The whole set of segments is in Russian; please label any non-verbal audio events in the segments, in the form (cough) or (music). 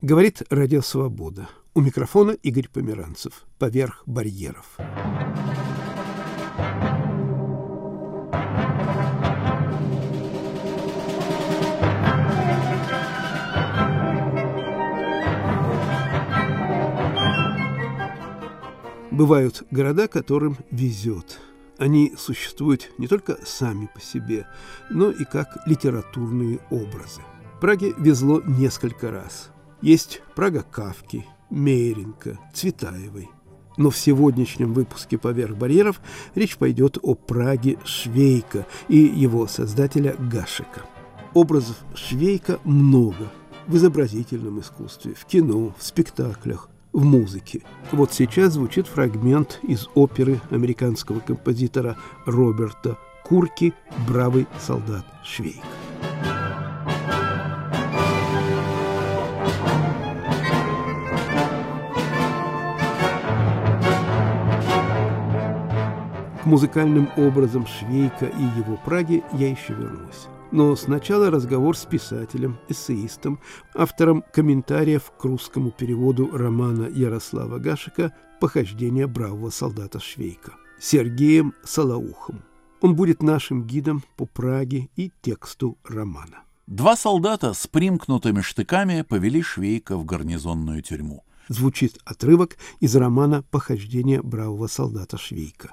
Говорит Радио Свобода. У микрофона Игорь Померанцев. Поверх барьеров. Бывают города, которым везет. Они существуют не только сами по себе, но и как литературные образы. Праге везло несколько раз. Есть Прага Кавки, Мейренко, Цветаевой. Но в сегодняшнем выпуске «Поверх барьеров» речь пойдет о Праге Швейка и его создателя Гашика. Образов Швейка много в изобразительном искусстве, в кино, в спектаклях, в музыке. Вот сейчас звучит фрагмент из оперы американского композитора Роберта Курки «Бравый солдат Швейк». Музыкальным образом Швейка и его Праги я еще вернусь. Но сначала разговор с писателем, эссеистом, автором комментариев к русскому переводу романа Ярослава Гашика «Похождение бравого солдата Швейка» Сергеем Солоухом. Он будет нашим гидом по Праге и тексту романа. Два солдата с примкнутыми штыками повели Швейка в гарнизонную тюрьму. Звучит отрывок из романа «Похождение бравого солдата Швейка».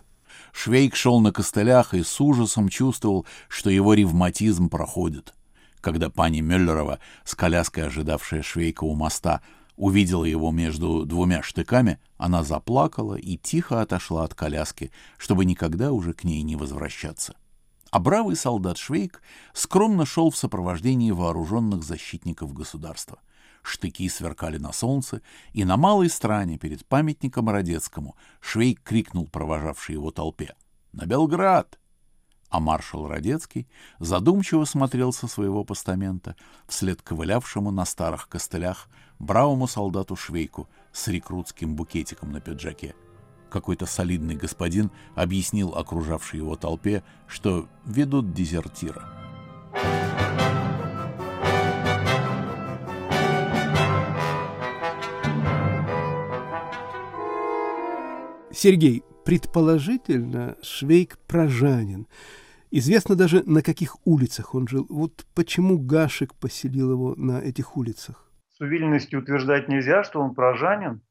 Швейк шел на костылях и с ужасом чувствовал, что его ревматизм проходит. Когда пани Мюллерова, с коляской ожидавшая Швейка у моста, увидела его между двумя штыками, она заплакала и тихо отошла от коляски, чтобы никогда уже к ней не возвращаться. А бравый солдат Швейк скромно шел в сопровождении вооруженных защитников государства — штыки сверкали на солнце, и на малой стране перед памятником Родецкому Швейк крикнул провожавшей его толпе «На Белград!» А маршал Родецкий задумчиво смотрел со своего постамента вслед ковылявшему на старых костылях бравому солдату Швейку с рекрутским букетиком на пиджаке. Какой-то солидный господин объяснил окружавшей его толпе, что ведут дезертира. Сергей, предположительно, Швейк прожанин. Известно даже, на каких улицах он жил. Вот почему Гашек поселил его на этих улицах? С уверенностью утверждать нельзя, что он прожанин.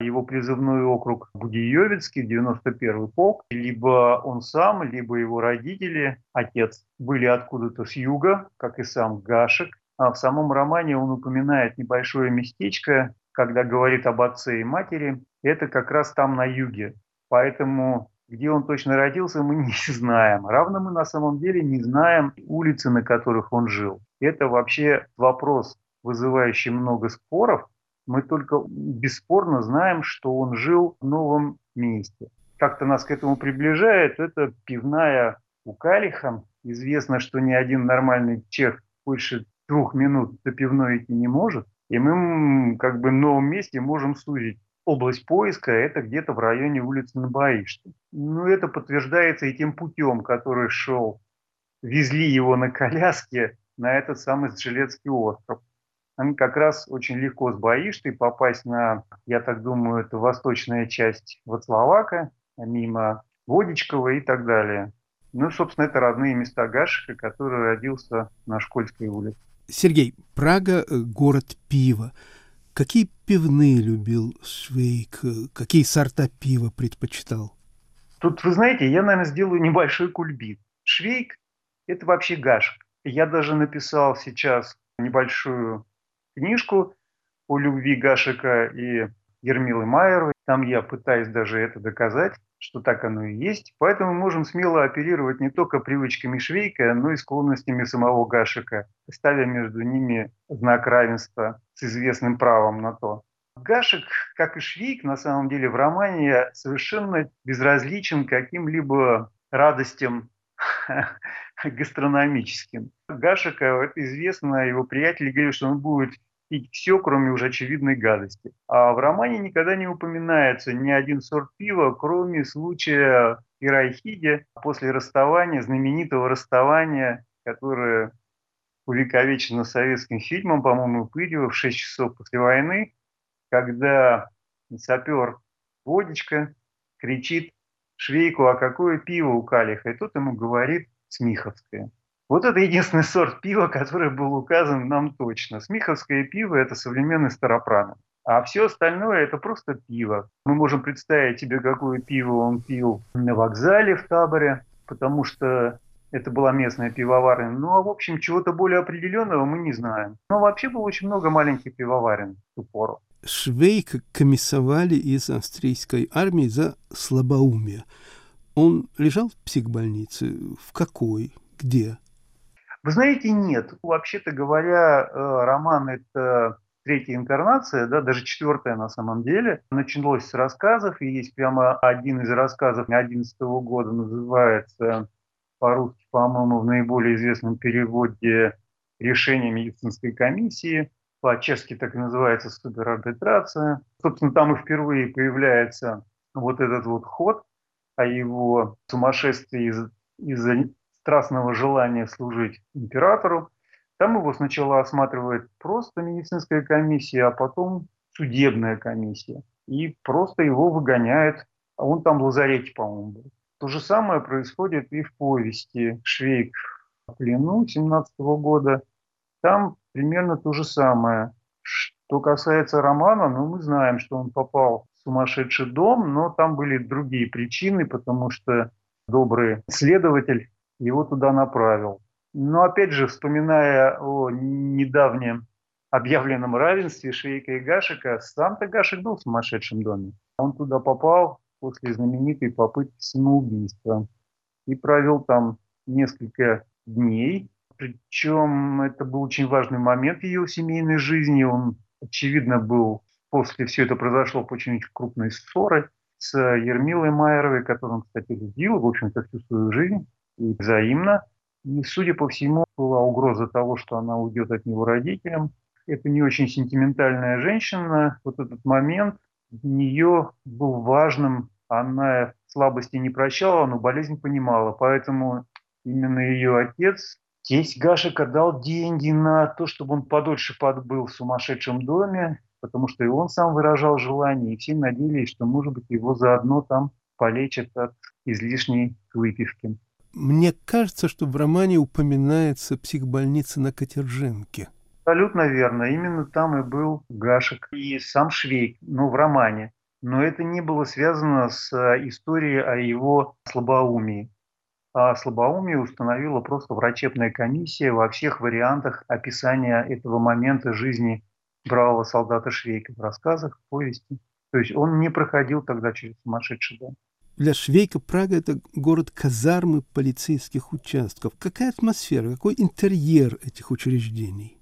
Его призывной округ Будиевицкий, 91-й полк. Либо он сам, либо его родители, отец, были откуда-то с юга, как и сам Гашек. А в самом романе он упоминает небольшое местечко, когда говорит об отце и матери, это как раз там на юге. Поэтому где он точно родился, мы (laughs) не знаем. Равно мы на самом деле не знаем улицы, на которых он жил. Это вообще вопрос, вызывающий много споров. Мы только бесспорно знаем, что он жил в новом месте. Как-то нас к этому приближает, это пивная у Калиха. Известно, что ни один нормальный чех больше двух минут до пивной идти не может. И мы как бы в новом месте можем сузить область поиска, это где-то в районе улицы Набаишты. Ну, это подтверждается и тем путем, который шел. Везли его на коляске на этот самый Жилецкий остров. Там как раз очень легко с Баиштой попасть на, я так думаю, это восточная часть Вацлавака, мимо Водичкова и так далее. Ну, собственно, это родные места Гашика, который родился на Школьской улице. Сергей, Прага – город пива. Какие пивные любил Швейк? Какие сорта пива предпочитал? Тут, вы знаете, я, наверное, сделаю небольшой кульбит. Швейк – это вообще Гашик. Я даже написал сейчас небольшую книжку о любви Гашика и Ермилы Майеровой. Там я пытаюсь даже это доказать что так оно и есть. Поэтому мы можем смело оперировать не только привычками Швейка, но и склонностями самого Гашика, ставя между ними знак равенства с известным правом на то. Гашек, как и Швейк, на самом деле в романе совершенно безразличен каким-либо радостям (laughs) гастрономическим. Гашика, это известно, его приятели говорили, что он будет пить все, кроме уже очевидной гадости. А в романе никогда не упоминается ни один сорт пива, кроме случая Ирайхиде после расставания, знаменитого расставания, которое увековечено советским фильмом, по-моему, Пырьева в 6 часов после войны, когда сапер Водечка кричит Швейку, а какое пиво у Калиха? И тут ему говорит Смиховское. Вот это единственный сорт пива, который был указан нам точно. Смиховское пиво – это современный старопранов. А все остальное – это просто пиво. Мы можем представить себе, какое пиво он пил на вокзале в таборе, потому что это была местная пивоварня. Ну, а в общем, чего-то более определенного мы не знаем. Но вообще было очень много маленьких пивоварен в ту пору. Швейка комиссовали из австрийской армии за слабоумие. Он лежал в психбольнице? В какой? Где? Вы знаете, нет. Вообще-то говоря, э, роман – это третья инкарнация, да, даже четвертая на самом деле. Началось с рассказов, и есть прямо один из рассказов 2011 года, называется по-русски, по-моему, в наиболее известном переводе «Решение медицинской комиссии». По-чешски так и называется суперарбитрация. Собственно, там и впервые появляется вот этот вот ход о его сумасшествии из- из-за страстного желания служить императору. Там его сначала осматривает просто медицинская комиссия, а потом судебная комиссия. И просто его выгоняет. А он там в лазарете, по-моему, был. То же самое происходит и в повести «Швейк в плену» 17 года. Там примерно то же самое. Что касается романа, ну, мы знаем, что он попал в сумасшедший дом, но там были другие причины, потому что добрый следователь его туда направил. Но опять же, вспоминая о недавнем объявленном равенстве Швейка и Гашика, сам-то Гашик был в сумасшедшем доме. Он туда попал после знаменитой попытки самоубийства и провел там несколько дней. Причем это был очень важный момент в ее семейной жизни. Он, очевидно, был после все это произошло по очень крупной ссоры с Ермилой Майеровой, которую он, кстати, любил, в общем-то, всю свою жизнь и взаимно. И, судя по всему, была угроза того, что она уйдет от него родителям. Это не очень сентиментальная женщина. Вот этот момент нее был важным. Она слабости не прощала, но болезнь понимала. Поэтому именно ее отец, тесть Гашика, дал деньги на то, чтобы он подольше подбыл в сумасшедшем доме, потому что и он сам выражал желание, и все надеялись, что, может быть, его заодно там полечат от излишней выпивки. Мне кажется, что в романе упоминается психбольница на Катержинке. Абсолютно верно. Именно там и был Гашек и сам Швейк, ну, в романе. Но это не было связано с э, историей о его слабоумии. А слабоумие установила просто врачебная комиссия во всех вариантах описания этого момента жизни бравого солдата Швейка в рассказах, в повести. То есть он не проходил тогда через сумасшедший дом. Для Швейка Прага – это город казармы полицейских участков. Какая атмосфера, какой интерьер этих учреждений?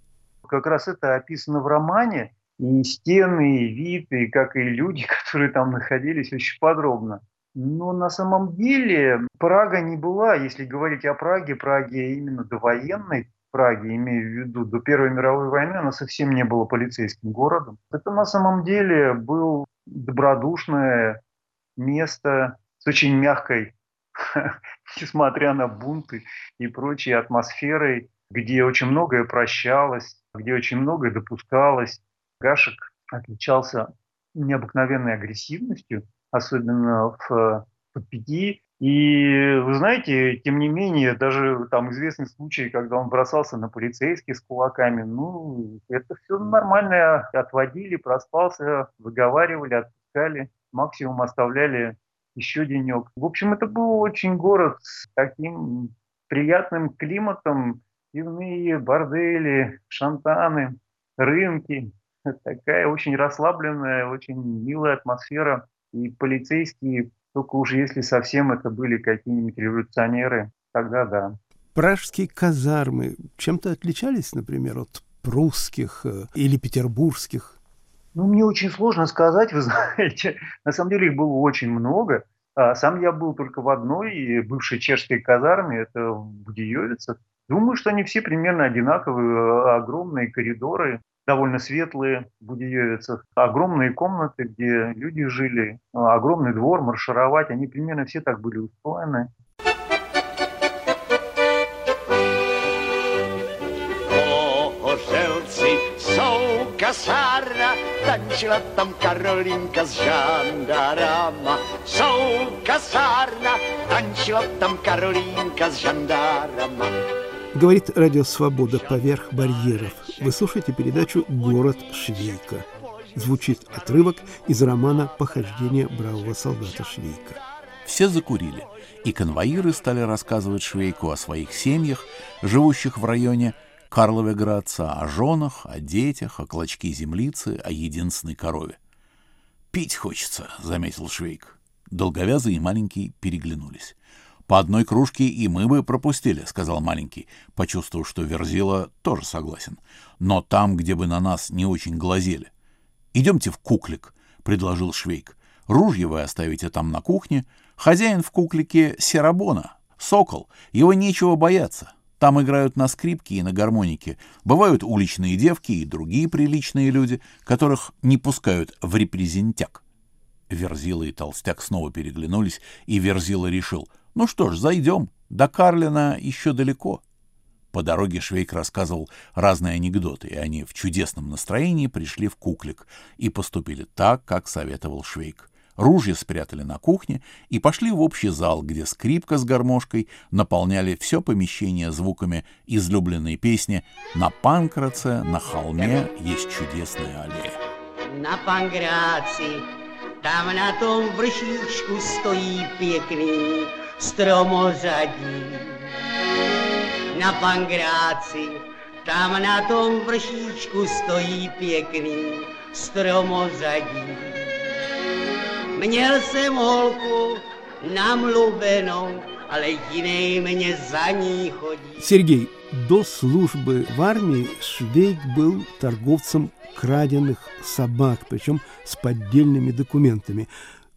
Как раз это описано в романе. И стены, и вид, и как и люди, (laughs) которые там находились, очень подробно. Но на самом деле Прага не была, если говорить о Праге, Праге именно довоенной Праге, имею в виду до Первой мировой войны, она совсем не была полицейским городом. Это на самом деле был добродушное место, с очень мягкой, (laughs) несмотря на бунты и прочие атмосферой, где очень многое прощалось, где очень многое допускалось. Гашек отличался необыкновенной агрессивностью, особенно в подпяти. И вы знаете, тем не менее, даже там известный случай, когда он бросался на полицейских с кулаками, ну, это все нормально, отводили, проспался, выговаривали, отпускали, максимум оставляли еще денек. В общем, это был очень город с таким приятным климатом, пивные бордели, шантаны, рынки. (laughs) Такая очень расслабленная, очень милая атмосфера. И полицейские, только уже если совсем это были какие-нибудь революционеры, тогда да. Пражские казармы чем-то отличались, например, от прусских э, или петербургских? Ну, мне очень сложно сказать, вы (laughs) знаете. На самом деле их было очень много. А сам я был только в одной бывшей чешской казарме, это в Будиевице. Ну, Думаю, что они все примерно одинаковые, а, огромные коридоры, довольно светлые будиевицы, огромные комнаты, где люди жили, а, огромный двор, маршировать, они примерно все так были устроены. kasárna, tančila tam Karolinka s žandárama. Jsou kasárna, tančila tam Karolínka s žandárama. Говорит Радио Свобода поверх барьеров. Вы слушаете передачу «Город Швейка». Звучит отрывок из романа «Похождение бравого солдата Швейка». Все закурили, и конвоиры стали рассказывать Швейку о своих семьях, живущих в районе Карловеградца, о женах, о детях, о клочке землицы, о единственной корове. «Пить хочется», — заметил Швейк. Долговязый и маленький переглянулись. «По одной кружке и мы бы пропустили», — сказал маленький, почувствовав, что Верзила тоже согласен. «Но там, где бы на нас не очень глазели». «Идемте в куклик», — предложил Швейк. «Ружье вы оставите там на кухне. Хозяин в куклике Серабона, сокол, его нечего бояться. Там играют на скрипке и на гармонике. Бывают уличные девки и другие приличные люди, которых не пускают в репрезентяк». Верзила и Толстяк снова переглянулись, и Верзила решил — ну что ж, зайдем. До Карлина еще далеко. По дороге Швейк рассказывал разные анекдоты, и они в чудесном настроении пришли в куклик и поступили так, как советовал Швейк. Ружья спрятали на кухне и пошли в общий зал, где скрипка с гармошкой наполняли все помещение звуками излюбленной песни «На Панкраце, на холме есть чудесная аллея». На Панкрации, там на том врщичку стоит пекли, стромозаді. На панграці, там на том врщичку стоїть пекний стромозаді. Měl jsem holku namluvenou, ale jiný mě za ní chodí. Сергей, до службы в армии Швейк был торговцем краденных собак, причем с поддельными документами.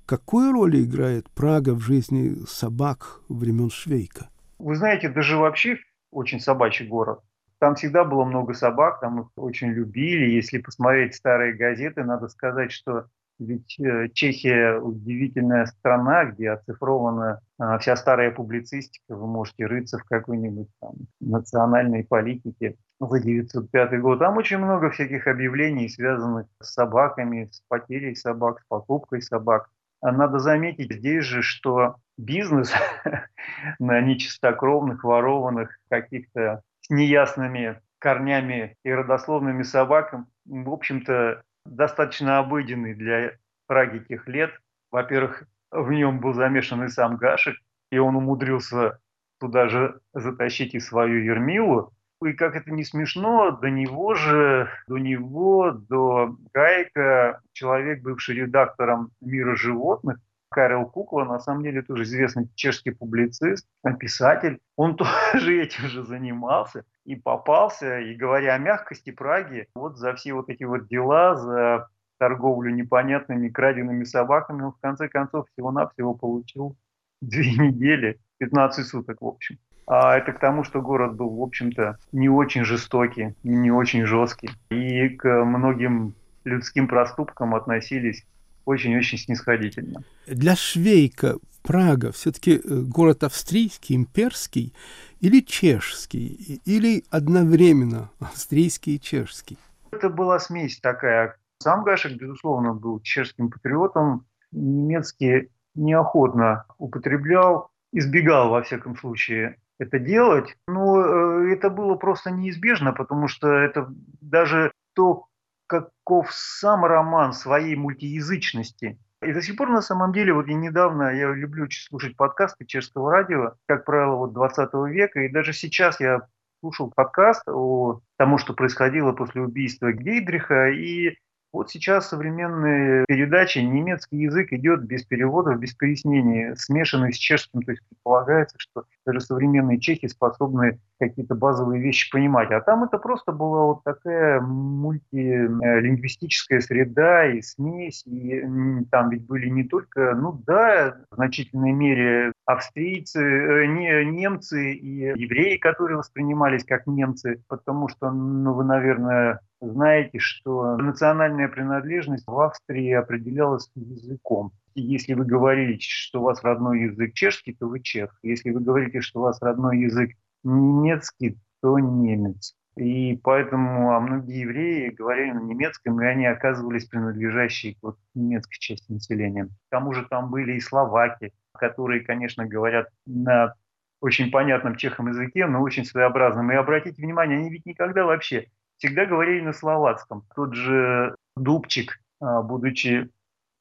Какую роль играет Прага в жизни собак времен Швейка? Вы знаете, даже вообще очень собачий город. Там всегда было много собак, там их очень любили. Если посмотреть старые газеты, надо сказать, что ведь э, Чехия удивительная страна, где оцифрована а, вся старая публицистика. Вы можете рыться в какой-нибудь там национальной политике за 905 год. Там очень много всяких объявлений, связанных с собаками, с потерей собак, с покупкой собак. Надо заметить здесь же, что бизнес (laughs) на нечистокровных, ворованных, каких-то с неясными корнями и родословными собакам, в общем-то, достаточно обыденный для Праги тех лет. Во-первых, в нем был замешан и сам Гашек, и он умудрился туда же затащить и свою Ермилу, и как это не смешно, до него же, до него, до Гайка, человек, бывший редактором «Мира животных», Карел Кукла, на самом деле тоже известный чешский публицист, писатель. Он (laughs) тоже этим же занимался и попался, и говоря о мягкости Праги, вот за все вот эти вот дела, за торговлю непонятными краденными собаками, он в конце концов всего-навсего получил две недели, 15 суток в общем. А это к тому, что город был, в общем-то, не очень жестокий не очень жесткий. И к многим людским проступкам относились очень-очень снисходительно. Для Швейка Прага все-таки э, город австрийский, имперский или чешский, или одновременно австрийский и чешский? Это была смесь такая. Сам Гашек, безусловно, был чешским патриотом, немецкий неохотно употреблял, избегал, во всяком случае, это делать, но э, это было просто неизбежно, потому что это даже то, каков сам роман своей мультиязычности. И до сих пор, на самом деле, вот я недавно, я люблю слушать подкасты чешского радио, как правило, вот 20 века, и даже сейчас я слушал подкаст о тому, что происходило после убийства Гейдриха, и вот сейчас современные передачи, немецкий язык идет без переводов, без пояснений, смешанный с чешским. То есть предполагается, что даже современные чехи способны какие-то базовые вещи понимать. А там это просто была вот такая мультилингвистическая среда и смесь. И там ведь были не только, ну да, в значительной мере австрийцы, э, не, немцы и евреи, которые воспринимались как немцы, потому что, ну вы, наверное, знаете, что национальная принадлежность в Австрии определялась языком. Если вы говорите, что у вас родной язык чешский, то вы чех. Если вы говорите, что у вас родной язык немецкий, то немец. И поэтому а многие евреи говорили на немецком, и они оказывались принадлежащие к вот немецкой части населения. К тому же там были и словаки, которые, конечно, говорят на очень понятном чехом языке, но очень своеобразном. И обратите внимание, они ведь никогда вообще всегда говорили на словацком. Тот же Дубчик, а, будучи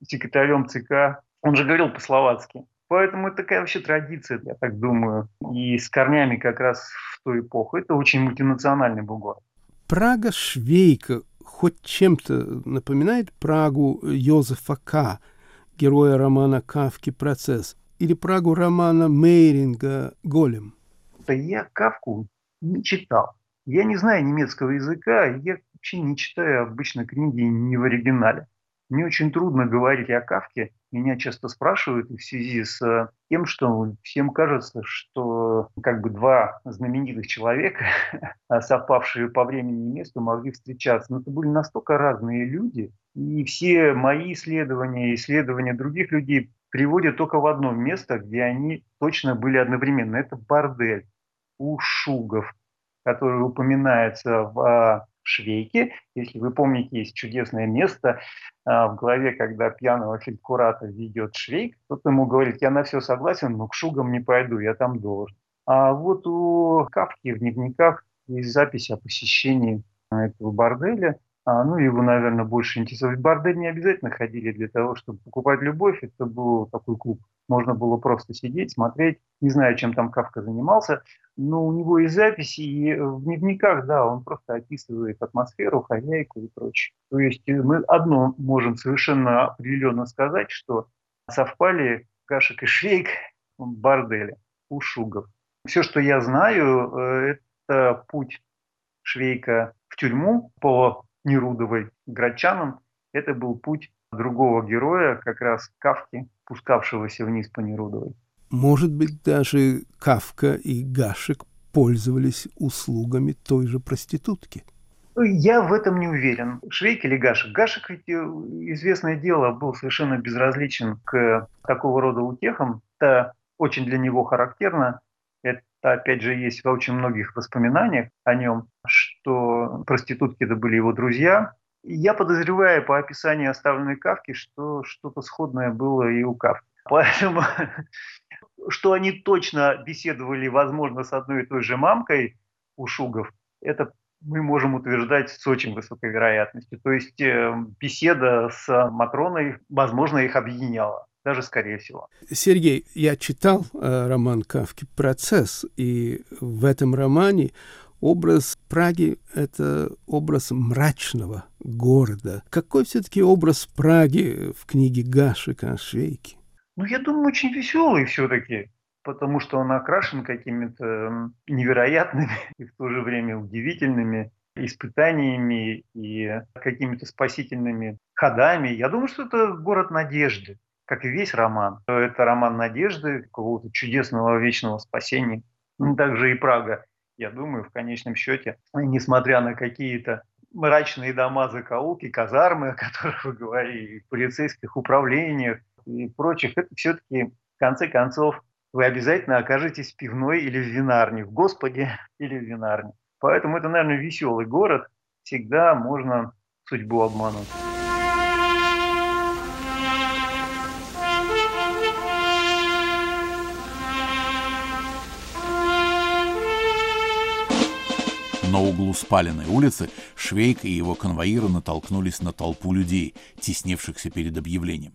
секретарем ЦК, он же говорил по-словацки. Поэтому это такая вообще традиция, я так думаю, и с корнями как раз в ту эпоху. Это очень мультинациональный был город. Прага-Швейка хоть чем-то напоминает Прагу Йозефа К., героя романа «Кавки. Процесс», или Прагу романа Мейринга «Голем»? Да я Кавку не читал. Я не знаю немецкого языка, я вообще не читаю обычно книги не в оригинале. Мне очень трудно говорить о Кавке. Меня часто спрашивают в связи с э, тем, что всем кажется, что как бы два знаменитых человека, (laughs) совпавшие по времени и месту, могли встречаться. Но это были настолько разные люди. И все мои исследования, исследования других людей приводят только в одно место, где они точно были одновременно. Это бордель у Шугов, который упоминается в а, Швейке. Если вы помните, есть чудесное место а, в голове, когда пьяного фельдкурата ведет Швейк, тот ему говорит, я на все согласен, но к Шугам не пойду, я там должен. А вот у Кавки в дневниках есть запись о посещении этого борделя – а, ну, его, наверное, больше интересует. Бордель не обязательно ходили для того, чтобы покупать любовь. Это был такой клуб. Можно было просто сидеть, смотреть. Не знаю, чем там Кавка занимался, но у него есть записи, и в дневниках, да, он просто описывает атмосферу, хозяйку и прочее. То есть мы одно можем совершенно определенно сказать, что совпали Гашек и Швейк в борделе у Шугов. Все, что я знаю, э, это путь Швейка в тюрьму по Нерудовой Грачанам, это был путь другого героя, как раз Кавки, пускавшегося вниз по Нерудовой. Может быть, даже Кавка и Гашек пользовались услугами той же проститутки? Ну, я в этом не уверен. Швейк или Гашек? Гашек ведь, э, известное дело, был совершенно безразличен к такого рода утехам. Это очень для него характерно. Это, опять же, есть в очень многих воспоминаниях о нем, что проститутки это были его друзья. Я подозреваю по описанию оставленной Кавки, что что-то сходное было и у Кавки. (laughs) Поэтому, что они точно беседовали, возможно, с одной и той же мамкой у Шугов, это мы можем утверждать с очень высокой вероятностью. То есть э, беседа с Матроной, возможно, их объединяла даже скорее всего. Сергей, я читал э, роман Кавки «Процесс», и в этом романе образ Праги — это образ мрачного города. Какой все-таки образ Праги в книге Гашика о Швейке? Ну, я думаю, очень веселый все-таки, потому что он окрашен какими-то невероятными (laughs) и в то же время удивительными испытаниями и какими-то спасительными ходами. Я думаю, что это город надежды как и весь роман. Это роман надежды, какого-то чудесного вечного спасения. Ну, также и Прага, я думаю, в конечном счете, несмотря на какие-то мрачные дома, закоулки, казармы, о которых вы говорили, полицейских управлениях и прочих, это все-таки, в конце концов, вы обязательно окажетесь в пивной или в винарне, в Господе (laughs) или в винарне. Поэтому это, наверное, веселый город. Всегда можно судьбу обмануть. На углу спаленной улицы Швейк и его конвоиры натолкнулись на толпу людей, теснившихся перед объявлением.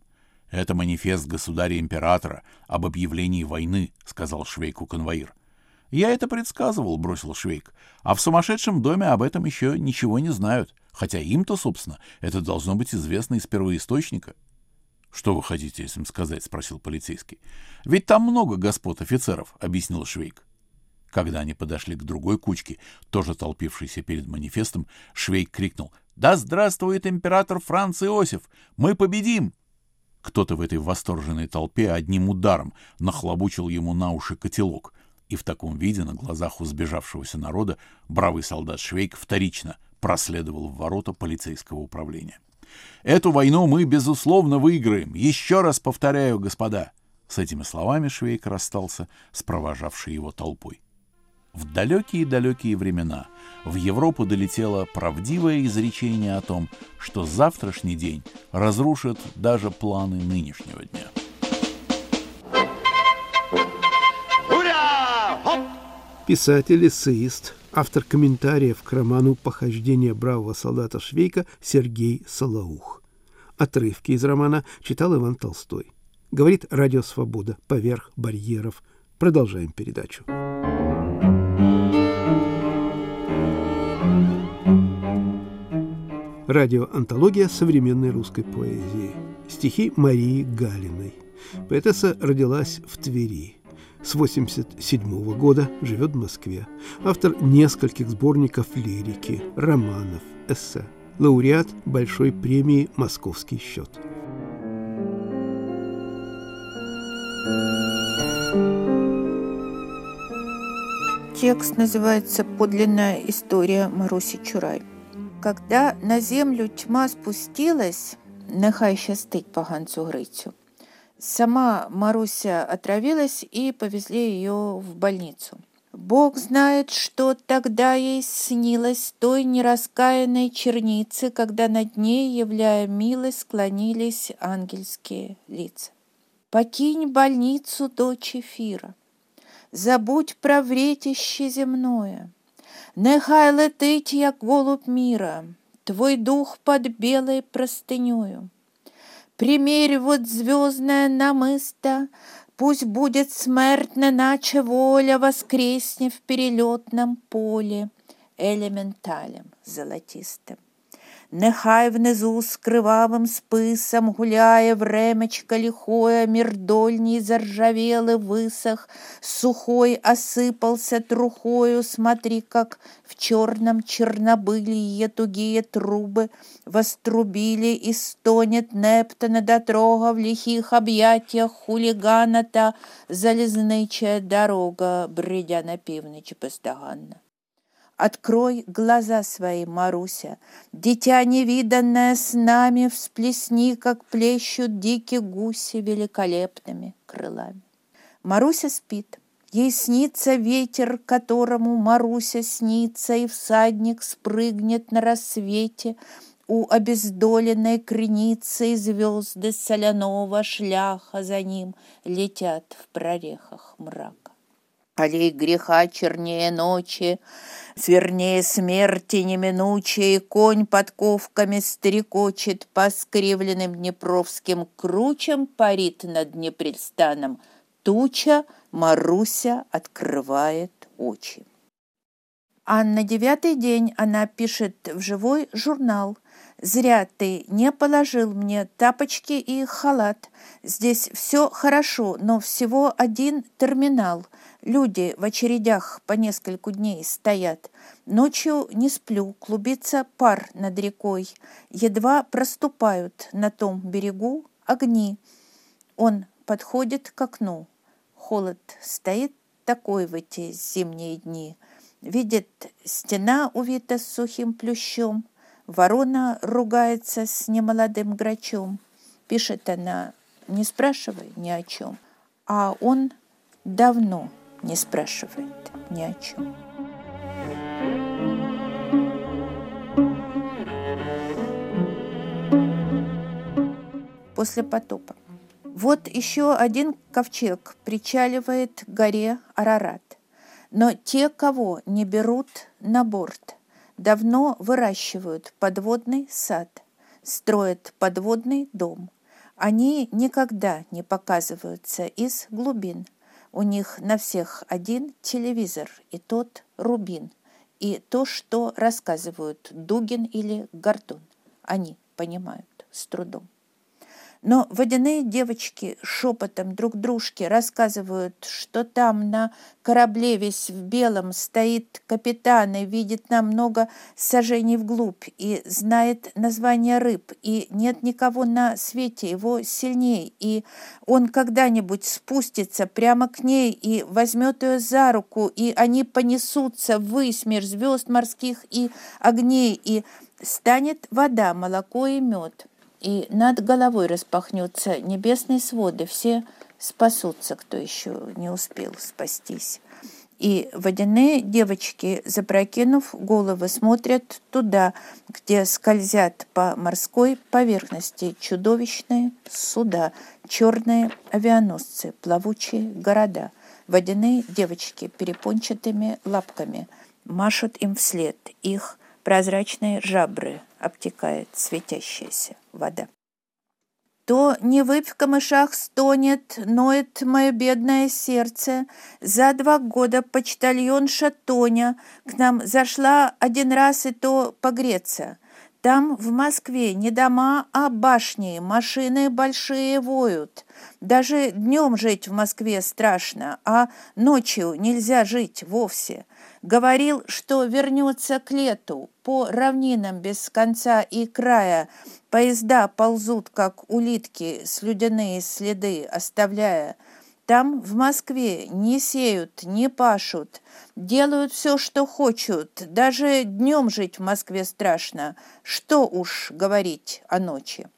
«Это манифест государя-императора об объявлении войны», — сказал Швейку конвоир. «Я это предсказывал», — бросил Швейк. «А в сумасшедшем доме об этом еще ничего не знают, хотя им-то, собственно, это должно быть известно из первоисточника». «Что вы хотите этим сказать?» — спросил полицейский. «Ведь там много господ офицеров», — объяснил Швейк. Когда они подошли к другой кучке, тоже толпившейся перед манифестом, Швейк крикнул «Да здравствует император Франц Иосиф! Мы победим!» Кто-то в этой восторженной толпе одним ударом нахлобучил ему на уши котелок, и в таком виде на глазах у сбежавшегося народа бравый солдат Швейк вторично проследовал в ворота полицейского управления. «Эту войну мы, безусловно, выиграем! Еще раз повторяю, господа!» С этими словами Швейк расстался с провожавшей его толпой. В далекие-далекие времена в Европу долетело правдивое изречение о том, что завтрашний день разрушит даже планы нынешнего дня. Писатель, эссеист, автор комментариев к роману «Похождение бравого солдата Швейка» Сергей Солоух. Отрывки из романа читал Иван Толстой. Говорит Радио Свобода поверх барьеров. Продолжаем передачу. Радиоантология современной русской поэзии. Стихи Марии Галиной. Поэтесса родилась в Твери. С 1987 года живет в Москве. Автор нескольких сборников лирики, романов, эссе. Лауреат Большой премии «Московский счет». Текст называется «Подлинная история Маруси Чурай». Когда на землю тьма спустилась, нехай щастить поганцу Грицю, сама Маруся отравилась и повезли ее в больницу. Бог знает, что тогда ей снилось той нераскаянной черницы, когда над ней, являя милость, склонились ангельские лица. Покинь больницу, дочь эфира, забудь про вретище земное — Нехай летить, як голубь мира, Твой дух под белой простынёю. Примерь вот звездное намысто, Пусть будет смертно, наче воля Воскресне в перелетном поле Элементалем золотистым. Нехай внизу з кривавим списом гуляє времечко лихое, мир дольний заржавел высох, сухой осыпался трухою, смотри, как в черном чернобылье тугие трубы вострубили и стонет Нептона дотрога в лихих объятиях хулигана та залезничая дорога, бредя на півночі бездоганно. Открой глаза свои, Маруся, Дитя невиданное с нами Всплесни, как плещут дикие гуси Великолепными крылами. Маруся спит. Ей снится ветер, которому Маруся снится, И всадник спрыгнет на рассвете У обездоленной креницы И звезды соляного шляха За ним летят в прорехах мрак. Аллей греха чернее ночи, Свернее смерти неминучей, Конь подковками стрекочет По скривленным днепровским кручам Парит над непредстаном. Туча Маруся открывает очи. А на девятый день она пишет в живой журнал. «Зря ты не положил мне тапочки и халат. Здесь все хорошо, но всего один терминал. Люди в очередях по нескольку дней стоят. Ночью не сплю, клубится пар над рекой. Едва проступают на том берегу огни. Он подходит к окну. Холод стоит такой в эти зимние дни. Видит, стена увита сухим плющом. Ворона ругается с немолодым грачом. Пишет она, не спрашивай ни о чем. А он давно не спрашивает ни о чем. После потопа. Вот еще один ковчег причаливает к горе Арарат. Но те, кого не берут на борт, давно выращивают подводный сад, строят подводный дом. Они никогда не показываются из глубин – у них на всех один телевизор, и тот рубин, и то, что рассказывают Дугин или Гордон. Они понимают с трудом. Но водяные девочки шепотом друг дружке рассказывают, что там на корабле весь в белом стоит капитан и видит нам много сажений вглубь и знает название рыб, и нет никого на свете его сильней, и он когда-нибудь спустится прямо к ней и возьмет ее за руку, и они понесутся ввысь мир звезд морских и огней, и станет вода, молоко и мед и над головой распахнется небесные своды, все спасутся, кто еще не успел спастись. и водяные девочки, запрокинув головы, смотрят туда, где скользят по морской поверхности чудовищные суда, черные авианосцы, плавучие города, водяные девочки перепончатыми лапками машут им вслед, их прозрачные жабры обтекает светящаяся вода. То не выпь в камышах стонет, ноет мое бедное сердце. За два года почтальон Шатоня к нам зашла один раз и то погреться. Там, в Москве, не дома, а башни, машины большие воют. Даже днем жить в Москве страшно, а ночью нельзя жить вовсе. Говорил, что вернется к лету, по равнинам без конца и края. Поезда ползут, как улитки, слюдяные следы оставляя. Там, в Москве, не сеют, не пашут, делают все, что хочут. Даже днем жить в Москве страшно. Что уж говорить о ночи.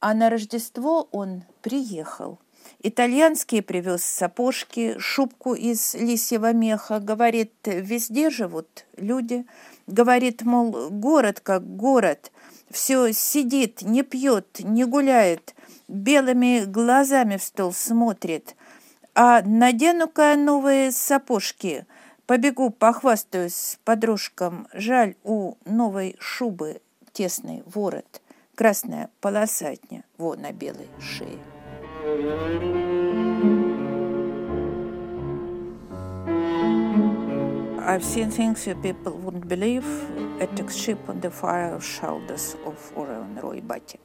А на Рождество он приехал. Итальянские привез сапожки, шубку из лисьего меха. Говорит, везде живут люди. Говорит, мол, город как город. Все сидит, не пьет, не гуляет белыми глазами в стол смотрит. А надену-ка новые сапожки, побегу, похвастаюсь подружкам. Жаль, у новой шубы тесный ворот, красная полосатня, во на белой шее. I've seen things you people wouldn't believe. A ship on the fire shoulders of Orion Roy Batty.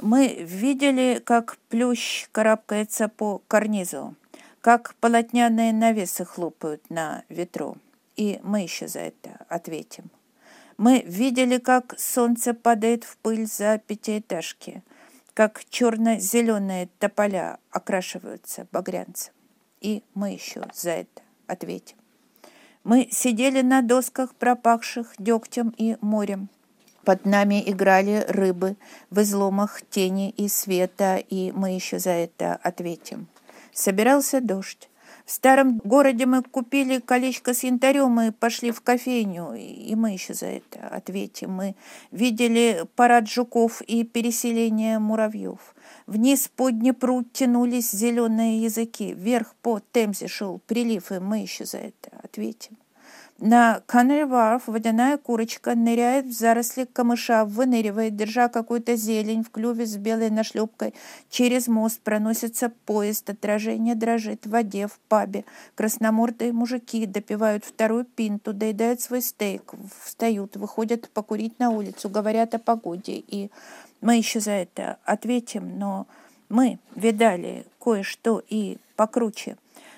Мы видели, как плющ карабкается по карнизу, как полотняные навесы хлопают на ветру. И мы еще за это ответим. Мы видели, как солнце падает в пыль за пятиэтажки, как черно-зеленые тополя окрашиваются багрянцем. И мы еще за это ответим. Мы сидели на досках, пропахших дегтем и морем, под нами играли рыбы в изломах тени и света, и мы еще за это ответим. Собирался дождь. В старом городе мы купили колечко с янтарем и пошли в кофейню, и мы еще за это ответим. Мы видели парад жуков и переселение муравьев. Вниз по Днепру тянулись зеленые языки, вверх по Темзе шел прилив, и мы еще за это ответим. На Каннери-Варф водяная курочка ныряет в заросли камыша, выныривает, держа какую-то зелень в клюве с белой нашлепкой. Через мост проносится поезд, отражение дрожит в воде, в пабе. Красномордые мужики допивают вторую пинту, доедают свой стейк, встают, выходят покурить на улицу, говорят о погоде. И мы еще за это ответим, но мы видали кое-что и покруче.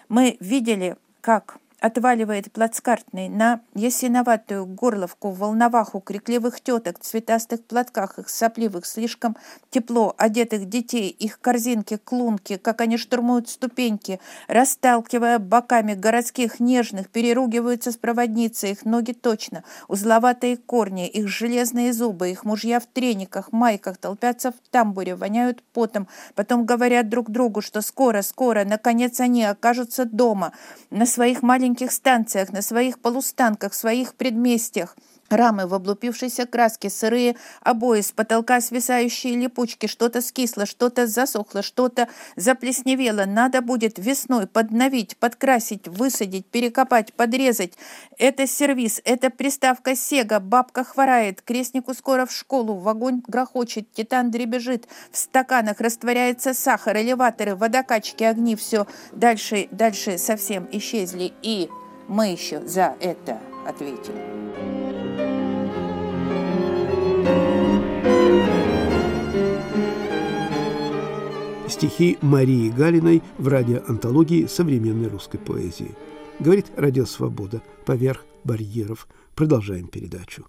Мы видели, как отваливает плацкартный на ясиноватую горловку волноваху крикливых теток, цветастых платках, их сопливых, слишком тепло одетых детей, их корзинки, клунки, как они штурмуют ступеньки, расталкивая боками городских нежных, переругиваются с проводницей, их ноги точно, узловатые корни, их железные зубы, их мужья в трениках, майках толпятся в тамбуре, воняют потом, потом говорят друг другу, что скоро, скоро, наконец они окажутся дома, на своих маленьких маленьких станциях, на своих полустанках, в своих предместьях. Рамы в облупившейся краске, сырые обои, с потолка свисающие липучки, что-то скисло, что-то засохло, что-то заплесневело. Надо будет весной подновить, подкрасить, высадить, перекопать, подрезать. Это сервис, это приставка Сега, бабка хворает, крестнику скоро в школу, в огонь грохочет, титан дребежит, в стаканах растворяется сахар, элеваторы, водокачки, огни, все дальше, дальше совсем исчезли. И мы еще за это ответим. Стихи Марии Галиной в радиоантологии современной русской поэзии. Говорит Радио Свобода. Поверх барьеров. Продолжаем передачу.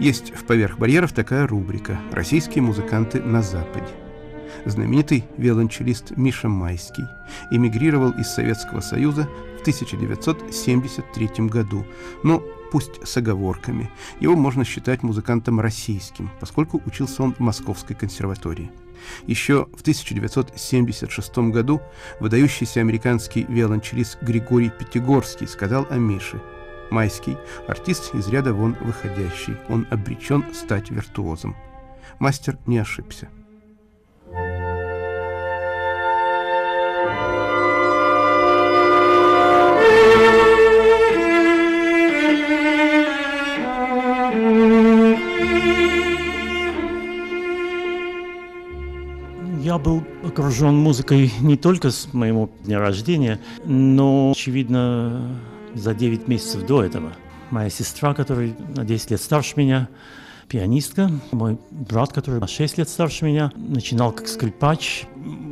Есть в «Поверх барьеров» такая рубрика «Российские музыканты на Западе». Знаменитый виолончелист Миша Майский эмигрировал из Советского Союза в 1973 году, но пусть с оговорками. Его можно считать музыкантом российским, поскольку учился он в Московской консерватории. Еще в 1976 году выдающийся американский виолончелист Григорий Пятигорский сказал о Мише – Майский – артист из ряда вон выходящий. Он обречен стать виртуозом. Мастер не ошибся. Я был окружен музыкой не только с моего дня рождения, но, очевидно, за 9 месяцев до этого. Моя сестра, которая на 10 лет старше меня, пианистка. Мой брат, который на 6 лет старше меня, начинал как скрипач.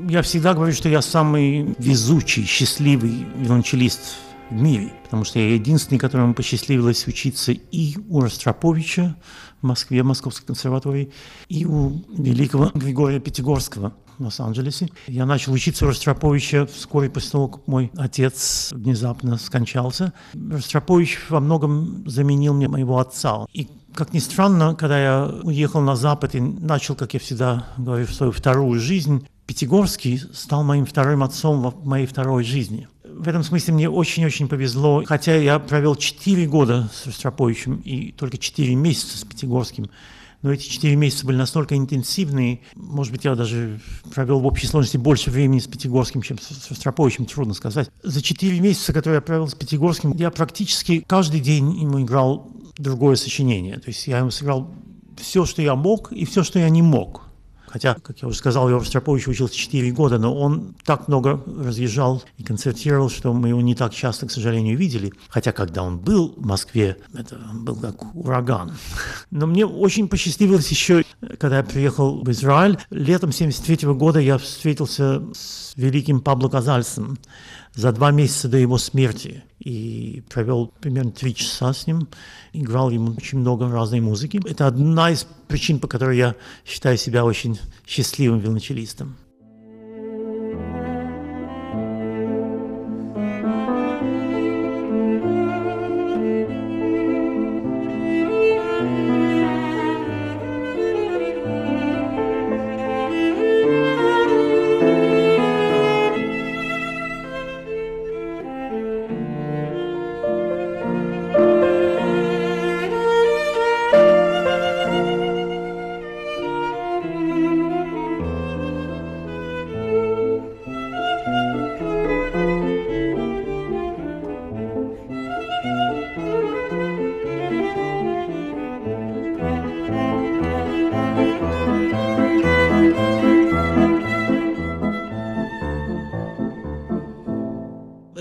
Я всегда говорю, что я самый везучий, счастливый виолончелист в мире, потому что я единственный, которому посчастливилось учиться и у Ростроповича в Москве, в Московской консерватории, и у великого Григория Пятигорского – в Лос-Анджелесе. Я начал учиться у Ростроповича вскоре после того, как мой отец внезапно скончался. Ростропович во многом заменил мне моего отца. И как ни странно, когда я уехал на Запад и начал, как я всегда говорю, свою вторую жизнь, Пятигорский стал моим вторым отцом в моей второй жизни. В этом смысле мне очень-очень повезло, хотя я провел 4 года с Ростроповичем и только 4 месяца с Пятигорским но эти четыре месяца были настолько интенсивные, может быть, я даже провел в общей сложности больше времени с Пятигорским, чем с Ростроповичем, трудно сказать. За четыре месяца, которые я провел с Пятигорским, я практически каждый день ему играл другое сочинение. То есть я ему сыграл все, что я мог, и все, что я не мог. Хотя, как я уже сказал, я в Ростроповиче учился 4 года, но он так много разъезжал и концертировал, что мы его не так часто, к сожалению, видели. Хотя, когда он был в Москве, это был как ураган. Но мне очень посчастливилось еще, когда я приехал в Израиль. Летом 73 года я встретился с великим Пабло Казальсом за два месяца до его смерти и провел примерно три часа с ним, играл ему очень много разной музыки. Это одна из причин, по которой я считаю себя очень счастливым виолончелистом.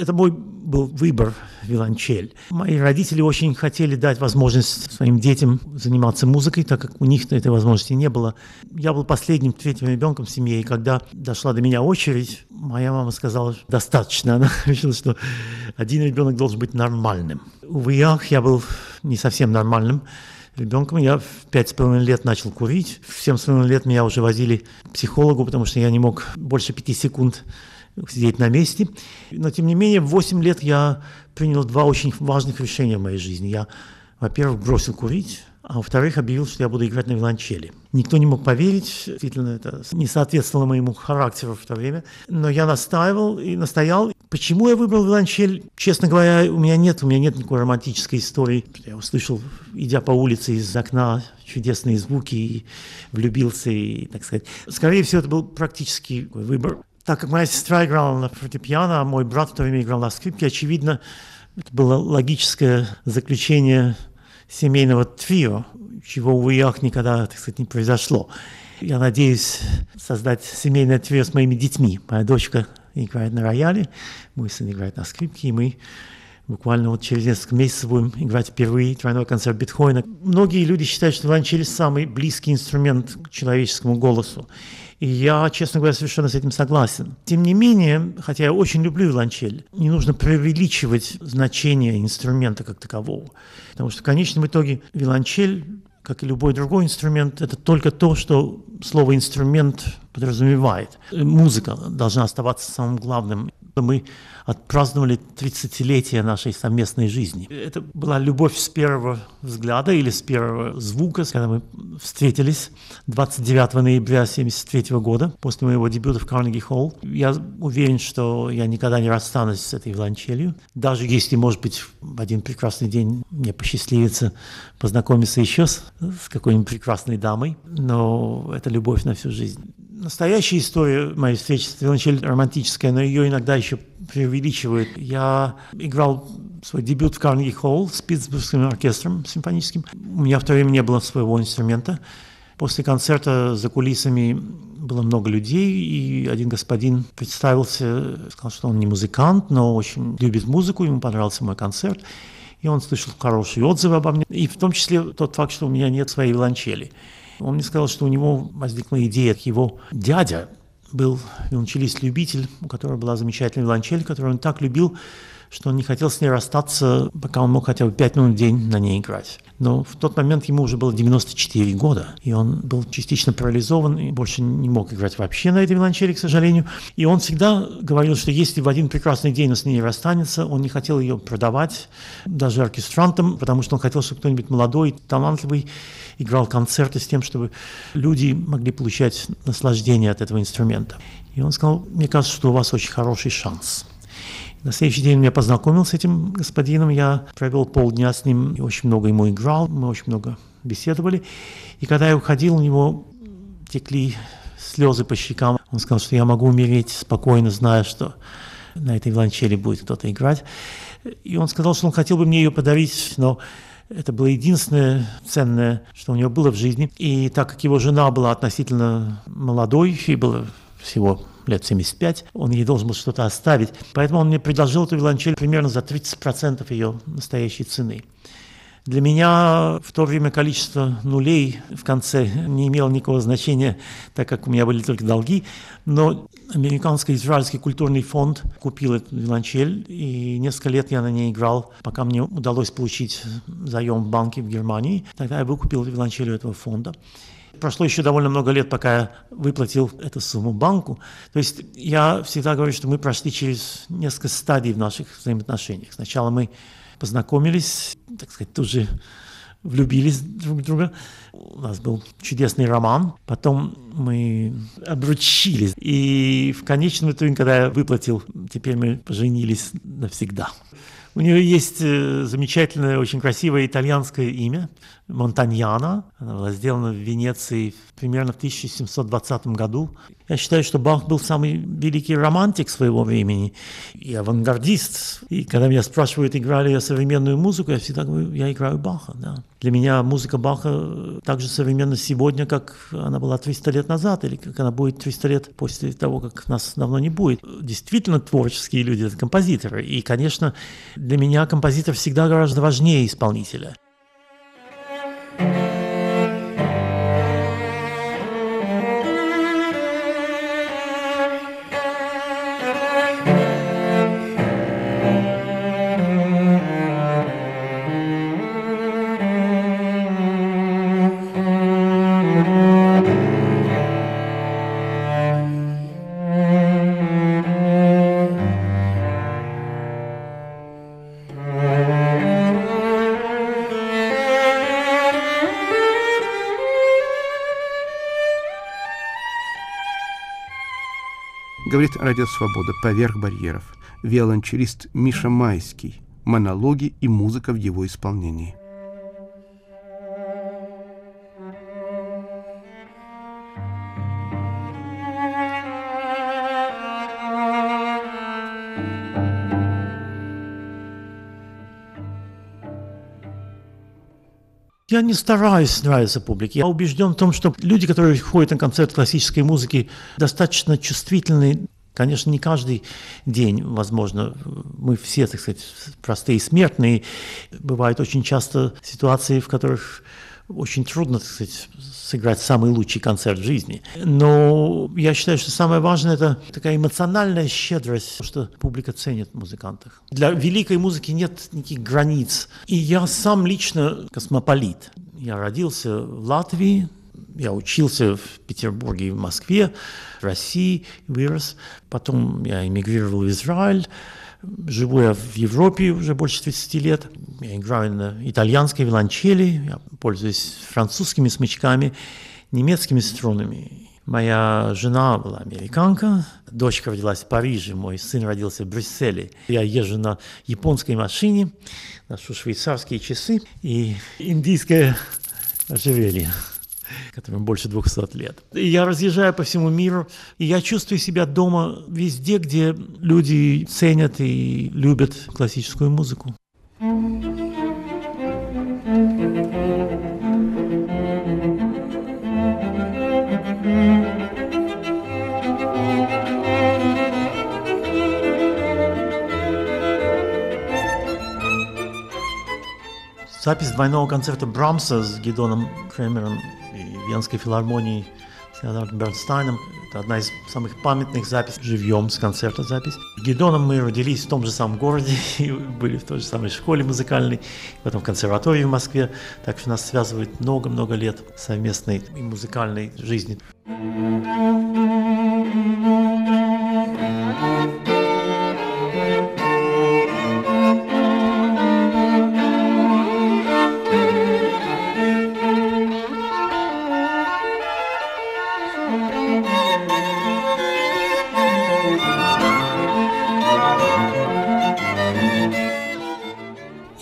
Это мой был выбор виолончель. Мои родители очень хотели дать возможность своим детям заниматься музыкой, так как у них этой возможности не было. Я был последним, третьим ребенком в семье, и когда дошла до меня очередь, моя мама сказала, достаточно. (laughs) Она решила, что один ребенок должен быть нормальным. Увы, я был не совсем нормальным ребенком. Я в пять с половиной лет начал курить. В семь с половиной лет меня уже возили к психологу, потому что я не мог больше пяти секунд сидеть на месте. Но, тем не менее, в 8 лет я принял два очень важных решения в моей жизни. Я, во-первых, бросил курить, а во-вторых, объявил, что я буду играть на виолончели. Никто не мог поверить, действительно, это не соответствовало моему характеру в то время, но я настаивал и настоял. Почему я выбрал виолончель? Честно говоря, у меня нет, у меня нет никакой романтической истории. Я услышал, идя по улице из окна, чудесные звуки и влюбился, и, так сказать. Скорее всего, это был практический выбор. Так как моя сестра играла на фортепиано, а мой брат в то время играл на скрипке, очевидно, это было логическое заключение семейного трио, чего, увы, ах, никогда, так сказать, не произошло. Я надеюсь создать семейное трио с моими детьми. Моя дочка играет на рояле, мой сын играет на скрипке, и мы буквально вот через несколько месяцев будем играть впервые тройной концерт Бетховена. Многие люди считают, что виолончель самый близкий инструмент к человеческому голосу. И я, честно говоря, совершенно с этим согласен. Тем не менее, хотя я очень люблю виолончель, не нужно преувеличивать значение инструмента как такового. Потому что в конечном итоге виолончель как и любой другой инструмент, это только то, что слово «инструмент» подразумевает. Музыка должна оставаться самым главным. Мы отпраздновали 30-летие нашей совместной жизни. Это была любовь с первого взгляда или с первого звука, когда мы встретились 29 ноября 1973 года, после моего дебюта в Карнеги Холл. Я уверен, что я никогда не расстанусь с этой виолончелью. Даже если, может быть, в один прекрасный день мне посчастливится познакомиться еще с, с какой-нибудь прекрасной дамой, но это любовь на всю жизнь. Настоящая история моей встречи виолончелью романтическая, но ее иногда еще преувеличивают. Я играл свой дебют в Карнеги Холл с Питтсбургским оркестром симфоническим. У меня в то время не было своего инструмента. После концерта за кулисами было много людей, и один господин представился, сказал, что он не музыкант, но очень любит музыку, ему понравился мой концерт, и он слышал хорошие отзывы обо мне, и в том числе тот факт, что у меня нет своей виолончели. Он мне сказал, что у него возникла идея, его дядя был виолончелист-любитель, у которого была замечательная виолончель, которую он так любил, что он не хотел с ней расстаться, пока он мог хотя бы пять минут в день на ней играть. Но в тот момент ему уже было 94 года, и он был частично парализован и больше не мог играть вообще на этой виолончели, к сожалению. И он всегда говорил, что если в один прекрасный день он с ней расстанется, он не хотел ее продавать даже оркестрантам, потому что он хотел, чтобы кто-нибудь молодой, талантливый играл концерты с тем, чтобы люди могли получать наслаждение от этого инструмента. И он сказал, мне кажется, что у вас очень хороший шанс. На следующий день я познакомился с этим господином, я провел полдня с ним и очень много ему играл, мы очень много беседовали. И когда я уходил, у него текли слезы по щекам. Он сказал, что я могу умереть спокойно, зная, что на этой виолончели будет кто-то играть. И он сказал, что он хотел бы мне ее подарить, но это было единственное ценное, что у него было в жизни. И так как его жена была относительно молодой, ей было всего лет 75, он ей должен был что-то оставить. Поэтому он мне предложил эту виолончель примерно за 30% ее настоящей цены. Для меня в то время количество нулей в конце не имело никакого значения, так как у меня были только долги. Но Американско-Израильский культурный фонд купил эту виолончель, и несколько лет я на ней играл, пока мне удалось получить заем в банке в Германии. Тогда я выкупил виолончель этого фонда. Прошло еще довольно много лет, пока я выплатил эту сумму банку. То есть я всегда говорю, что мы прошли через несколько стадий в наших взаимоотношениях. Сначала мы познакомились, так сказать, тут же влюбились друг в друга. У нас был чудесный роман. Потом мы обручились. И в конечном итоге, когда я выплатил, теперь мы поженились навсегда. У нее есть э, замечательное, очень красивое итальянское имя – Монтаньяна. Она была сделана в Венеции примерно в 1720 году. Я считаю, что Бах был самый великий романтик своего времени и авангардист. И когда меня спрашивают, играли я современную музыку, я всегда говорю, я играю Баха. Да. Для меня музыка Баха так же современна сегодня, как она была 300 лет назад, или как она будет 300 лет после того, как нас давно не будет. Действительно творческие люди – это композиторы. И, конечно, для меня композитор всегда гораздо важнее исполнителя. Радио Свобода «Поверх барьеров». Виолончелист Миша Майский. Монологи и музыка в его исполнении. Я не стараюсь нравиться публике. Я убежден в том, что люди, которые ходят на концерт классической музыки, достаточно чувствительны. Конечно, не каждый день, возможно, мы все, так сказать, простые смертные. Бывают очень часто ситуации, в которых очень трудно, так сказать, сыграть самый лучший концерт в жизни. Но я считаю, что самое важное – это такая эмоциональная щедрость, что публика ценит музыкантов. Для великой музыки нет никаких границ. И я сам лично космополит. Я родился в Латвии, я учился в Петербурге и в Москве, в России вырос. Потом я эмигрировал в Израиль. Живу я в Европе уже больше 30 лет. Я играю на итальянской виолончели, я пользуюсь французскими смычками, немецкими струнами. Моя жена была американка, дочка родилась в Париже, мой сын родился в Брюсселе. Я езжу на японской машине, ношу швейцарские часы и индийское ожерелье которым больше 200 лет. Я разъезжаю по всему миру, и я чувствую себя дома везде, где люди ценят и любят классическую музыку. Запись двойного концерта Брамса с Гидоном Кремером Венской филармонией с Леонардом Бернстайном. Это одна из самых памятных записей живьем с концерта запись. Гидоном мы родились в том же самом городе (laughs) и были в той же самой школе музыкальной, потом в консерватории в Москве. Так что нас связывает много-много лет совместной и музыкальной жизни.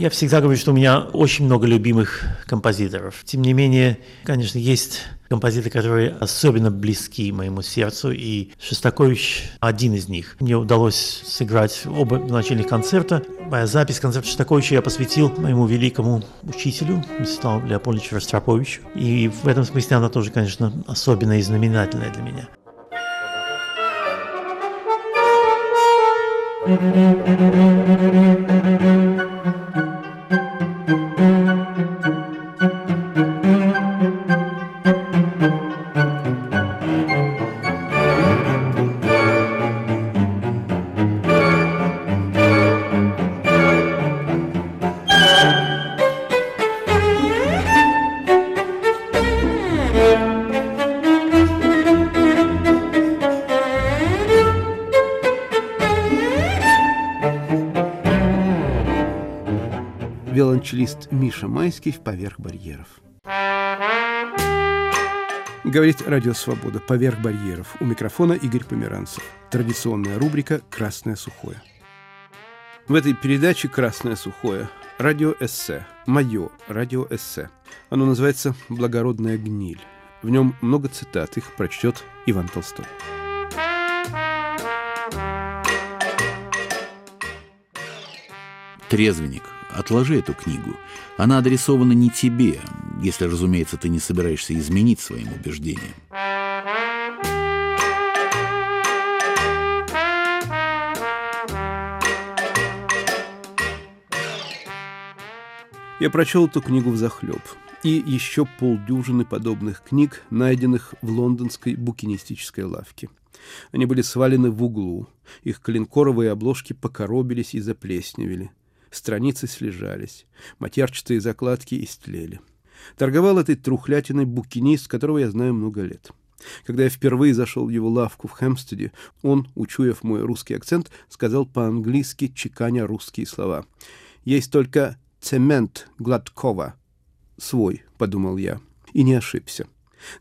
Я всегда говорю, что у меня очень много любимых композиторов. Тем не менее, конечно, есть композиторы, которые особенно близки моему сердцу, и Шостакович один из них. Мне удалось сыграть оба начальных концерта. Моя запись концерта Шостаковича я посвятил моему великому учителю, Мстиславу Леопольдовичу Ростроповичу. И в этом смысле она тоже, конечно, особенная и знаменательная для меня. Thank you. Виолончелист Миша Майский в «Поверх барьеров». Говорит Радио Свобода «Поверх барьеров». У микрофона Игорь Померанцев. Традиционная рубрика «Красное сухое». В этой передаче «Красное сухое» радиоэссе, мое радиоэссе. Оно называется «Благородная гниль». В нем много цитат, их прочтет Иван Толстой. Трезвенник. Отложи эту книгу. Она адресована не тебе, если, разумеется, ты не собираешься изменить своим убеждениям. Я прочел эту книгу в захлеб и еще полдюжины подобных книг, найденных в лондонской букинистической лавке. Они были свалены в углу, их клинкоровые обложки покоробились и заплесневели – страницы слежались, матерчатые закладки истлели. Торговал этой трухлятиной букинист, которого я знаю много лет. Когда я впервые зашел в его лавку в Хэмстеде, он, учуяв мой русский акцент, сказал по-английски, чеканя русские слова. «Есть только цемент Гладкова». «Свой», — подумал я, и не ошибся.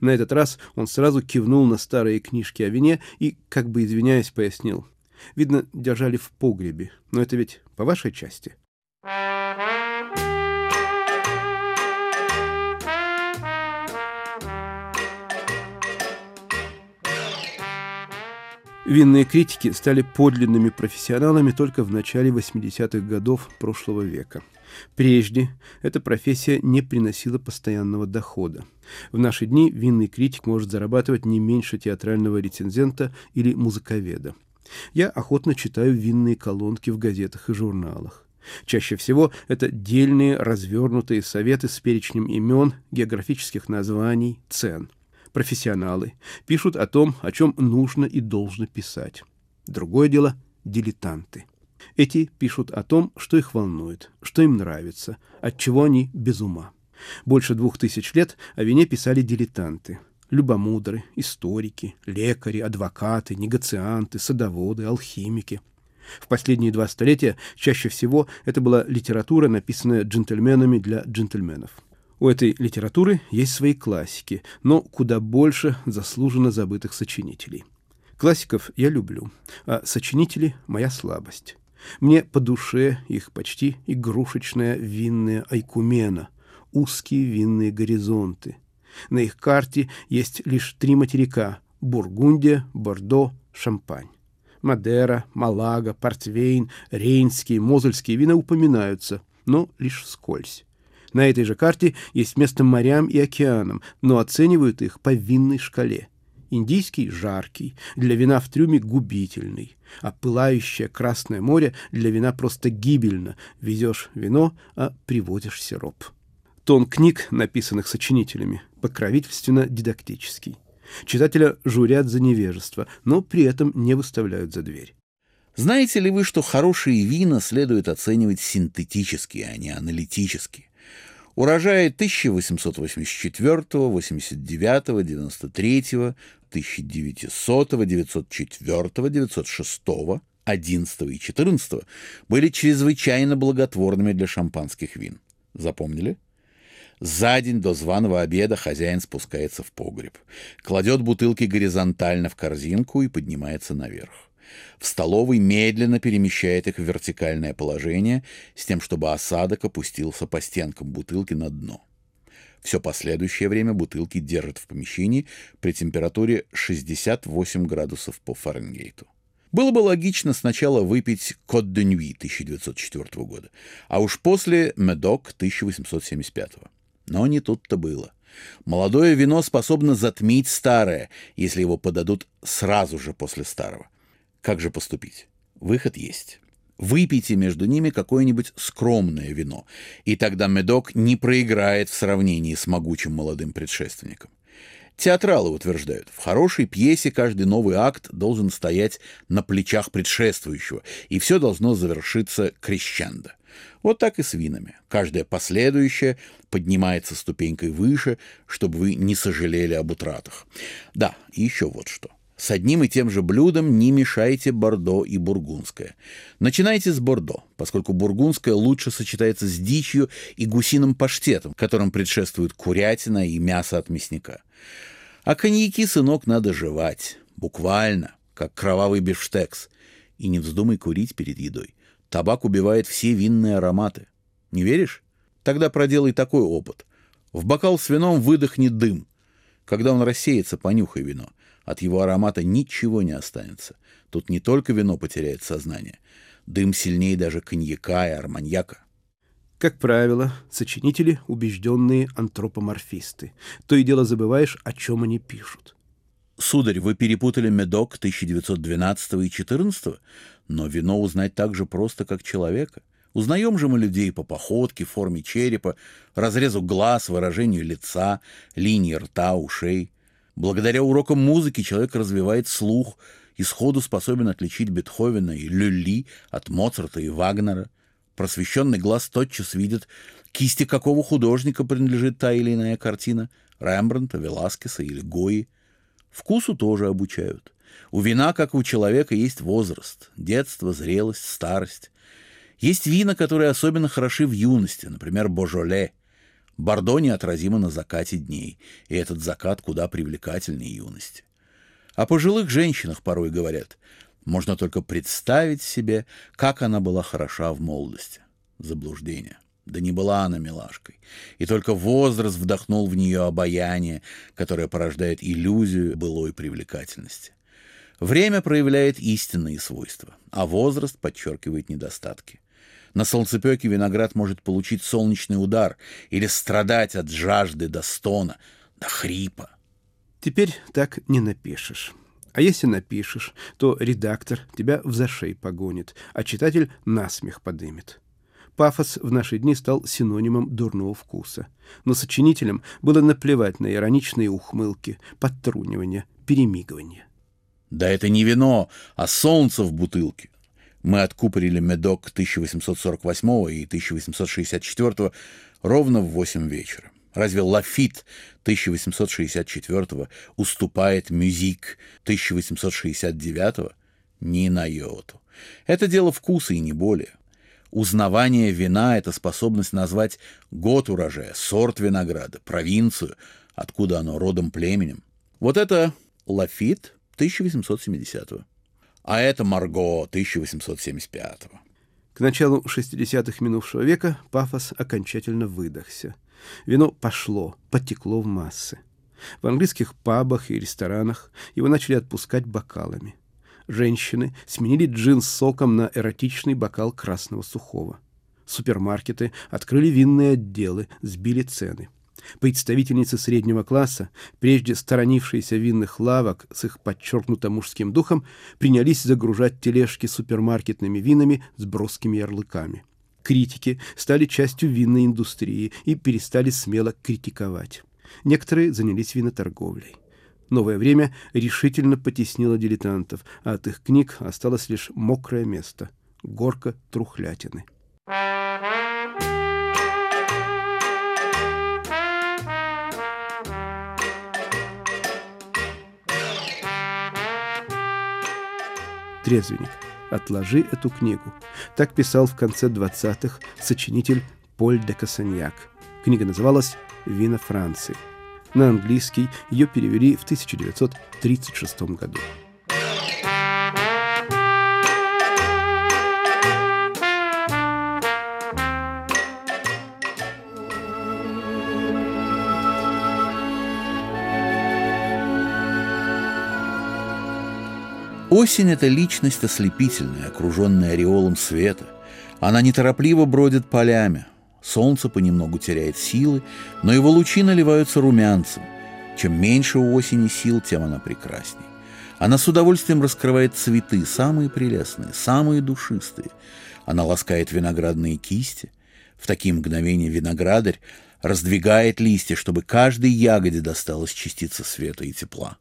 На этот раз он сразу кивнул на старые книжки о вине и, как бы извиняясь, пояснил. Видно, держали в погребе, но это ведь по вашей части. Винные критики стали подлинными профессионалами только в начале 80-х годов прошлого века. Прежде эта профессия не приносила постоянного дохода. В наши дни винный критик может зарабатывать не меньше театрального рецензента или музыковеда. Я охотно читаю винные колонки в газетах и журналах. Чаще всего это дельные развернутые советы с перечнем имен, географических названий, цен – профессионалы, пишут о том, о чем нужно и должно писать. Другое дело – дилетанты. Эти пишут о том, что их волнует, что им нравится, от чего они без ума. Больше двух тысяч лет о вине писали дилетанты. Любомудры, историки, лекари, адвокаты, негацианты, садоводы, алхимики. В последние два столетия чаще всего это была литература, написанная джентльменами для джентльменов. У этой литературы есть свои классики, но куда больше заслуженно забытых сочинителей. Классиков я люблю, а сочинители – моя слабость. Мне по душе их почти игрушечная винная айкумена, узкие винные горизонты. На их карте есть лишь три материка – Бургундия, Бордо, Шампань. Мадера, Малага, Портвейн, Рейнские, Мозельские вина упоминаются, но лишь вскользь. На этой же карте есть место морям и океанам, но оценивают их по винной шкале. Индийский – жаркий, для вина в трюме – губительный, а пылающее Красное море для вина просто гибельно. Везешь вино, а приводишь сироп. Тон книг, написанных сочинителями, покровительственно-дидактический. Читателя журят за невежество, но при этом не выставляют за дверь. Знаете ли вы, что хорошие вина следует оценивать синтетически, а не аналитически? Урожаи 1884, 89, 93, 1900, 904, 906, 11 и 14 были чрезвычайно благотворными для шампанских вин. Запомнили? За день до званого обеда хозяин спускается в погреб, кладет бутылки горизонтально в корзинку и поднимается наверх. В столовой медленно перемещает их в вертикальное положение с тем, чтобы осадок опустился по стенкам бутылки на дно. Все последующее время бутылки держат в помещении при температуре 68 градусов по Фаренгейту. Было бы логично сначала выпить «Кот де Нюи» 1904 года, а уж после «Медок» 1875. Но не тут-то было. Молодое вино способно затмить старое, если его подадут сразу же после старого. Как же поступить? Выход есть. Выпейте между ними какое-нибудь скромное вино, и тогда медок не проиграет в сравнении с могучим молодым предшественником. Театралы утверждают, в хорошей пьесе каждый новый акт должен стоять на плечах предшествующего, и все должно завершиться крещендо. Вот так и с винами. Каждая последующая поднимается ступенькой выше, чтобы вы не сожалели об утратах. Да, и еще вот что – с одним и тем же блюдом не мешайте бордо и бургундское. Начинайте с бордо, поскольку бургундское лучше сочетается с дичью и гусиным паштетом, которым предшествует курятина и мясо от мясника. А коньяки, сынок, надо жевать. Буквально, как кровавый бифштекс. И не вздумай курить перед едой. Табак убивает все винные ароматы. Не веришь? Тогда проделай такой опыт. В бокал с вином выдохни дым. Когда он рассеется, понюхай вино — от его аромата ничего не останется. Тут не только вино потеряет сознание. Дым сильнее даже коньяка и арманьяка. Как правило, сочинители – убежденные антропоморфисты. То и дело забываешь, о чем они пишут. Сударь, вы перепутали медок 1912 и 14 но вино узнать так же просто, как человека. Узнаем же мы людей по походке, форме черепа, разрезу глаз, выражению лица, линии рта, ушей – Благодаря урокам музыки человек развивает слух и сходу способен отличить Бетховена и Люли от Моцарта и Вагнера. Просвещенный глаз тотчас видит, кисти какого художника принадлежит та или иная картина – Рембрандта, Веласкеса или Гои. Вкусу тоже обучают. У вина, как у человека, есть возраст – детство, зрелость, старость. Есть вина, которые особенно хороши в юности, например, Божоле – Бордо неотразимо на закате дней, и этот закат куда привлекательнее юности. О пожилых женщинах порой говорят, можно только представить себе, как она была хороша в молодости. Заблуждение. Да не была она милашкой. И только возраст вдохнул в нее обаяние, которое порождает иллюзию былой привлекательности. Время проявляет истинные свойства, а возраст подчеркивает недостатки. На солнцепеке виноград может получить солнечный удар или страдать от жажды до стона, до хрипа. Теперь так не напишешь. А если напишешь, то редактор тебя в зашей погонит, а читатель насмех подымет. Пафос в наши дни стал синонимом дурного вкуса. Но сочинителям было наплевать на ироничные ухмылки, подтрунивания, перемигивания. Да это не вино, а солнце в бутылке. Мы откупорили медок 1848 и 1864 ровно в 8 вечера. Разве Лафит 1864 уступает Мюзик 1869? Ни на йоту. Это дело вкуса и не более. Узнавание вина — это способность назвать год урожая, сорт винограда, провинцию, откуда оно родом племенем. Вот это Лафит 1870 а это Марго 1875 К началу 60-х минувшего века пафос окончательно выдохся. Вино пошло, потекло в массы. В английских пабах и ресторанах его начали отпускать бокалами женщины сменили джин с соком на эротичный бокал красного сухого. Супермаркеты открыли винные отделы, сбили цены. Представительницы среднего класса, прежде сторонившиеся винных лавок с их подчеркнуто мужским духом, принялись загружать тележки супермаркетными винами с броскими ярлыками. Критики стали частью винной индустрии и перестали смело критиковать. Некоторые занялись виноторговлей. Новое время решительно потеснило дилетантов, а от их книг осталось лишь мокрое место — горка трухлятины. Трезвенник. Отложи эту книгу. Так писал в конце 20-х сочинитель Поль де Кассаньяк. Книга называлась «Вина Франции». На английский ее перевели в 1936 году. Осень — это личность ослепительная, окруженная ореолом света. Она неторопливо бродит полями, Солнце понемногу теряет силы, но его лучи наливаются румянцем. Чем меньше у осени сил, тем она прекрасней. Она с удовольствием раскрывает цветы, самые прелестные, самые душистые. Она ласкает виноградные кисти. В такие мгновения виноградарь раздвигает листья, чтобы каждой ягоде досталась частица света и тепла.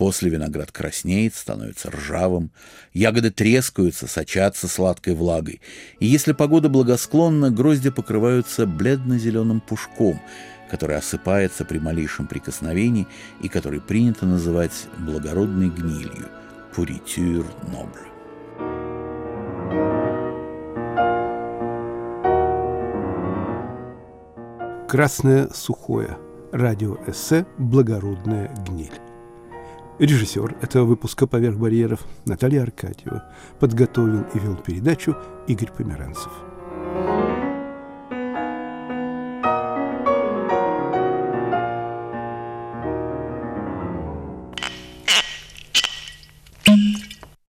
После виноград краснеет, становится ржавым, ягоды трескаются, сочатся сладкой влагой, и если погода благосклонна, грозди покрываются бледно-зеленым пушком, который осыпается при малейшем прикосновении и который принято называть благородной гнилью – пуритюр нобль. Красное сухое. Радиоэссе «Благородная гниль». Режиссер этого выпуска «Поверх барьеров» Наталья Аркадьева. Подготовил и вел передачу Игорь Померанцев.